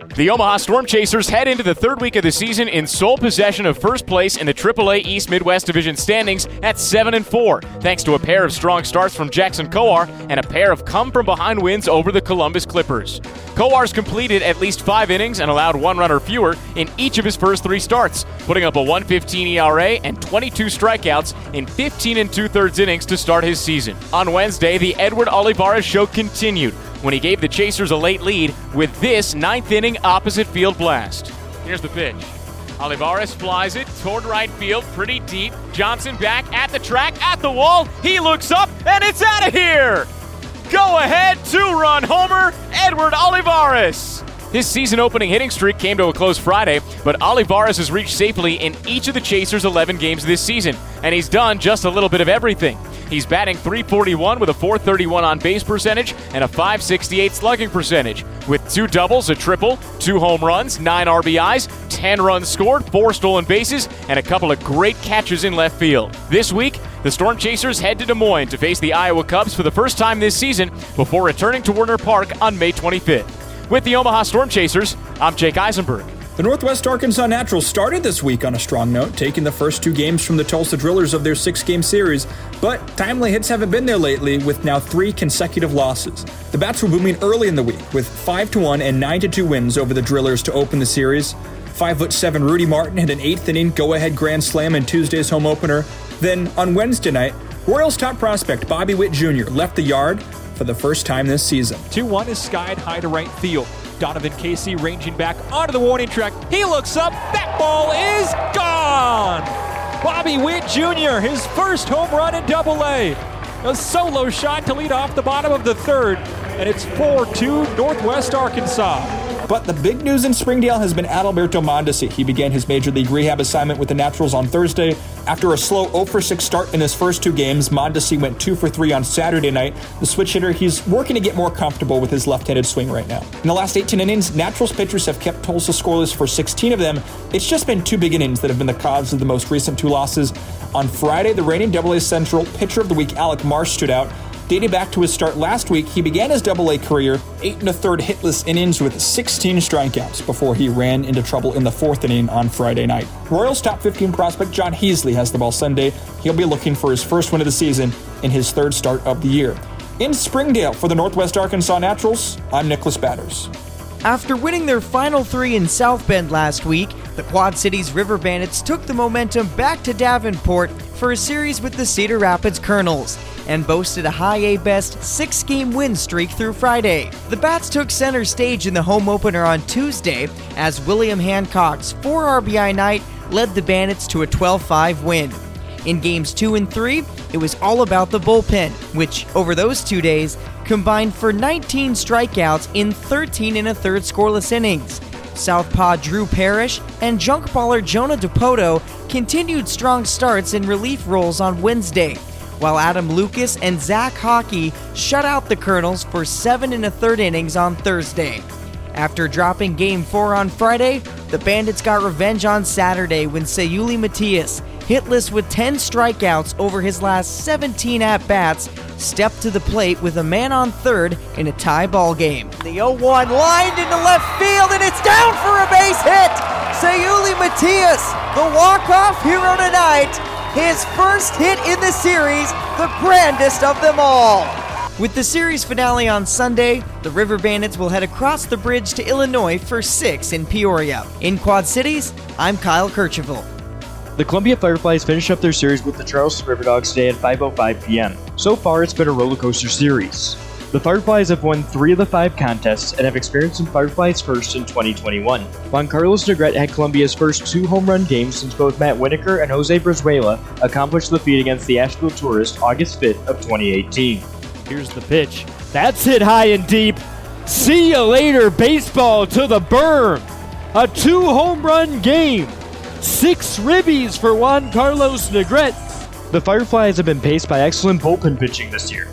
The Omaha Storm Chasers head into the third week of the season in sole possession of first place in the AAA East Midwest Division standings at 7 and 4, thanks to a pair of strong starts from Jackson Kowar and a pair of come from behind wins over the Columbus Clippers. Kowar's completed at least five innings and allowed one run or fewer in each of his first three starts, putting up a 115 ERA and 22 strikeouts in 15 and two thirds innings to start his season. On Wednesday, the Edward Olivares show continued when he gave the Chasers a late lead with this ninth inning opposite field blast. Here's the pitch. Olivares flies it toward right field, pretty deep. Johnson back at the track, at the wall. He looks up, and it's out of here! Go ahead, two run homer, Edward Olivares. His season opening hitting streak came to a close Friday, but Olivares has reached safely in each of the Chasers' 11 games this season, and he's done just a little bit of everything. He's batting 341 with a 431 on base percentage and a 568 slugging percentage, with two doubles, a triple, two home runs, nine RBIs, 10 runs scored, four stolen bases, and a couple of great catches in left field. This week, the Storm Chasers head to Des Moines to face the Iowa Cubs for the first time this season before returning to Werner Park on May 25th. With the Omaha Storm Chasers, I'm Jake Eisenberg. The Northwest Arkansas Naturals started this week on a strong note, taking the first two games from the Tulsa Drillers of their six game series, but timely hits haven't been there lately, with now three consecutive losses. The Bats were booming early in the week, with 5 1 and 9 2 wins over the Drillers to open the series. 5'7 Rudy Martin hit an eighth inning go ahead grand slam in Tuesday's home opener. Then, on Wednesday night, Royals top prospect Bobby Witt Jr. left the yard for the first time this season. 2 1 is skied high to right field. Donovan Casey ranging back onto the warning track. He looks up. That ball is gone. Bobby Witt Jr., his first home run in Double A. A solo shot to lead off the bottom of the third, and it's 4 2 Northwest Arkansas. But the big news in Springdale has been Adalberto Mondesi. He began his major league rehab assignment with the Naturals on Thursday. After a slow 0 for 6 start in his first two games, Mondesi went 2 for 3 on Saturday night. The switch hitter, he's working to get more comfortable with his left handed swing right now. In the last 18 innings, Naturals pitchers have kept Tulsa scoreless for 16 of them. It's just been two big innings that have been the cause of the most recent two losses. On Friday, the reigning AA Central pitcher of the week, Alec Marsh, stood out. Dating back to his start last week, he began his double A career eight and a third hitless innings with 16 strikeouts before he ran into trouble in the fourth inning on Friday night. Royals top 15 prospect Jon Heasley has the ball Sunday. He'll be looking for his first win of the season in his third start of the year. In Springdale for the Northwest Arkansas Naturals, I'm Nicholas Batters. After winning their final three in South Bend last week, the Quad Cities River Bandits took the momentum back to Davenport for a series with the Cedar Rapids Kernels and boasted a high A best six game win streak through Friday. The Bats took center stage in the home opener on Tuesday as William Hancock's 4 RBI night led the Bandits to a 12 5 win. In games 2 and 3, it was all about the bullpen, which, over those two days, combined for 19 strikeouts in 13 and a third scoreless innings. Southpaw Drew Parrish and junk baller Jonah Dipoto continued strong starts in relief roles on Wednesday, while Adam Lucas and Zach Haake shut out the Kernels for seven and a third innings on Thursday. After dropping Game 4 on Friday, the Bandits got revenge on Saturday when Seuly Matias, hitless with 10 strikeouts over his last 17 at bats, stepped to the plate with a man on third in a tie ball game. The 0 1 lined into left field, and it's down for a base hit! Seuly Matias, the walk-off hero tonight, his first hit in the series, the grandest of them all. With the series finale on Sunday, the River Bandits will head across the bridge to Illinois for six in Peoria. In Quad Cities, I'm Kyle Kercheval. The Columbia Fireflies finish up their series with the Charleston River Dogs today at 5.05 p.m. So far, it's been a roller coaster series. The Fireflies have won three of the five contests and have experienced some Fireflies first in 2021. Juan Carlos Negrete had Columbia's first two home run games since both Matt Winaker and Jose Brizuela accomplished the feat against the Asheville Tourist August 5th of 2018. Here's the pitch. That's hit high and deep. See you later, baseball to the berm. A two home run game. Six ribbies for Juan Carlos Negrete. The Fireflies have been paced by excellent bullpen pitching this year.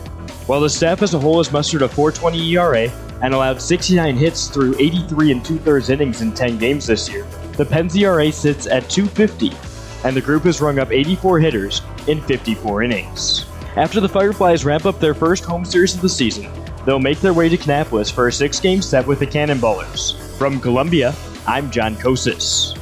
While the staff as a whole has mustered a 420 ERA and allowed 69 hits through 83 and two thirds innings in 10 games this year, the Pens ERA sits at 250, and the group has rung up 84 hitters in 54 innings. After the Fireflies ramp up their first home series of the season, They'll make their way to Kannapolis for a six game set with the Cannonballers. From Columbia, I'm John Kosis.